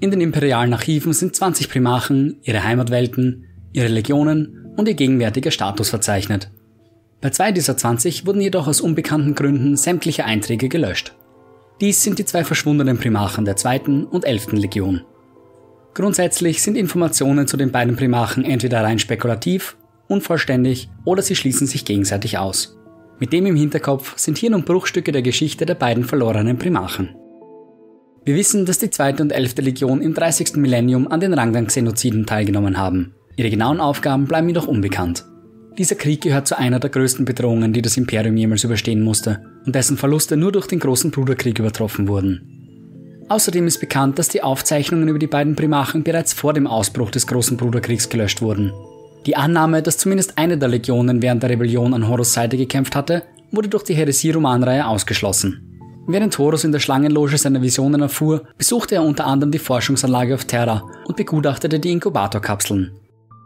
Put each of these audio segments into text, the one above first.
In den imperialen Archiven sind 20 Primachen, ihre Heimatwelten, ihre Legionen und ihr gegenwärtiger Status verzeichnet. Bei zwei dieser 20 wurden jedoch aus unbekannten Gründen sämtliche Einträge gelöscht. Dies sind die zwei verschwundenen Primachen der zweiten und elften Legion. Grundsätzlich sind Informationen zu den beiden Primachen entweder rein spekulativ, unvollständig oder sie schließen sich gegenseitig aus. Mit dem im Hinterkopf sind hier nun Bruchstücke der Geschichte der beiden verlorenen Primachen. Wir wissen, dass die zweite und elfte Legion im 30. Millennium an den Rangdan-Xenoziden teilgenommen haben. Ihre genauen Aufgaben bleiben jedoch unbekannt. Dieser Krieg gehört zu einer der größten Bedrohungen, die das Imperium jemals überstehen musste und dessen Verluste nur durch den großen Bruderkrieg übertroffen wurden. Außerdem ist bekannt, dass die Aufzeichnungen über die beiden Primachen bereits vor dem Ausbruch des Großen Bruderkriegs gelöscht wurden. Die Annahme, dass zumindest eine der Legionen während der Rebellion an Horus Seite gekämpft hatte, wurde durch die Heresie-Romanreihe ausgeschlossen. Während Horus in der Schlangenloge seine Visionen erfuhr, besuchte er unter anderem die Forschungsanlage auf Terra und begutachtete die Inkubatorkapseln.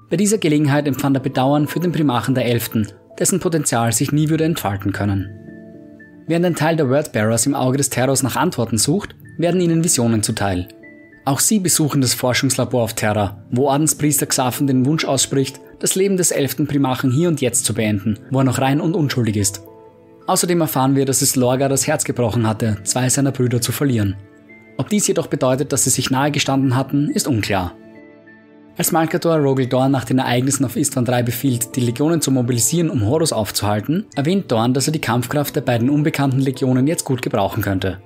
Bei dieser Gelegenheit empfand er Bedauern für den Primachen der Elften, dessen Potenzial sich nie würde entfalten können. Während ein Teil der Wordbearers im Auge des Terrors nach Antworten sucht, werden ihnen Visionen zuteil. Auch sie besuchen das Forschungslabor auf Terra, wo Ordenspriester Xaven den Wunsch ausspricht, das Leben des elften Primachen hier und jetzt zu beenden, wo er noch rein und unschuldig ist. Außerdem erfahren wir, dass es Lorga das Herz gebrochen hatte, zwei seiner Brüder zu verlieren. Ob dies jedoch bedeutet, dass sie sich nahe gestanden hatten, ist unklar. Als Malkador Rogel Dorn nach den Ereignissen auf Istvan III befiehlt, die Legionen zu mobilisieren, um Horus aufzuhalten, erwähnt Dorn, dass er die Kampfkraft der beiden unbekannten Legionen jetzt gut gebrauchen könnte.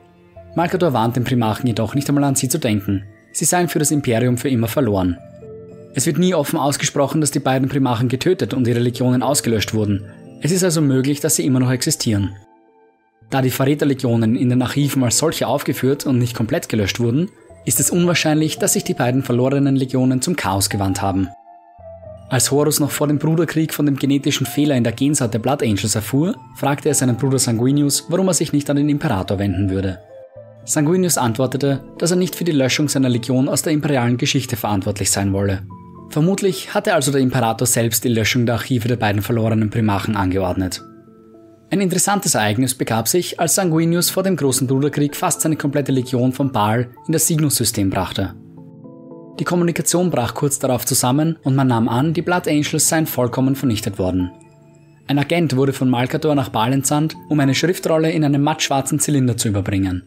Malkador warnt den Primachen jedoch nicht einmal an sie zu denken. Sie seien für das Imperium für immer verloren. Es wird nie offen ausgesprochen, dass die beiden Primachen getötet und ihre Legionen ausgelöscht wurden. Es ist also möglich, dass sie immer noch existieren. Da die Verräterlegionen in den Archiven als solche aufgeführt und nicht komplett gelöscht wurden, ist es unwahrscheinlich, dass sich die beiden verlorenen Legionen zum Chaos gewandt haben. Als Horus noch vor dem Bruderkrieg von dem genetischen Fehler in der Gensaat der Blood Angels erfuhr, fragte er seinen Bruder Sanguinius, warum er sich nicht an den Imperator wenden würde. Sanguinius antwortete, dass er nicht für die Löschung seiner Legion aus der imperialen Geschichte verantwortlich sein wolle. Vermutlich hatte also der Imperator selbst die Löschung der Archive der beiden verlorenen Primachen angeordnet. Ein interessantes Ereignis begab sich, als Sanguinius vor dem Großen Bruderkrieg fast seine komplette Legion von Baal in das Signus-System brachte. Die Kommunikation brach kurz darauf zusammen und man nahm an, die Blood Angels seien vollkommen vernichtet worden. Ein Agent wurde von Malkador nach Baal entsandt, um eine Schriftrolle in einem mattschwarzen Zylinder zu überbringen.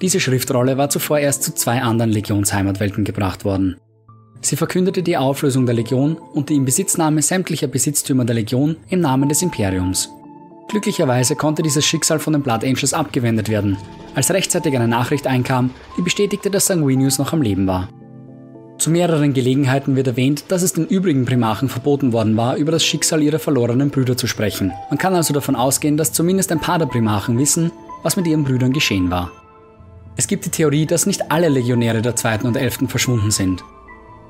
Diese Schriftrolle war zuvor erst zu zwei anderen Legionsheimatwelten gebracht worden. Sie verkündete die Auflösung der Legion und die Inbesitznahme sämtlicher Besitztümer der Legion im Namen des Imperiums. Glücklicherweise konnte dieses Schicksal von den Blood Angels abgewendet werden, als rechtzeitig eine Nachricht einkam, die bestätigte, dass Sanguinius noch am Leben war. Zu mehreren Gelegenheiten wird erwähnt, dass es den übrigen Primachen verboten worden war, über das Schicksal ihrer verlorenen Brüder zu sprechen. Man kann also davon ausgehen, dass zumindest ein paar der Primachen wissen, was mit ihren Brüdern geschehen war. Es gibt die Theorie, dass nicht alle Legionäre der 2. und 11. verschwunden sind.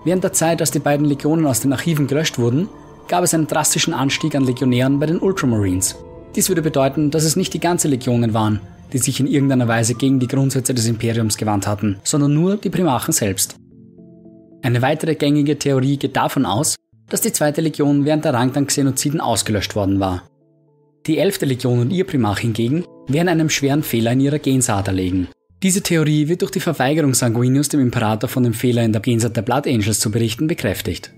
Während der Zeit, als die beiden Legionen aus den Archiven gelöscht wurden, gab es einen drastischen Anstieg an Legionären bei den Ultramarines. Dies würde bedeuten, dass es nicht die ganze Legionen waren, die sich in irgendeiner Weise gegen die Grundsätze des Imperiums gewandt hatten, sondern nur die Primachen selbst. Eine weitere gängige Theorie geht davon aus, dass die zweite Legion während der Rangdan-Xenoziden ausgelöscht worden war. Die elfte Legion und ihr Primach hingegen werden einem schweren Fehler in ihrer Gensaat erlegen. Diese Theorie wird durch die Verweigerung Sanguinius dem Imperator von dem Fehler in der Gensaat der Blood Angels zu berichten bekräftigt.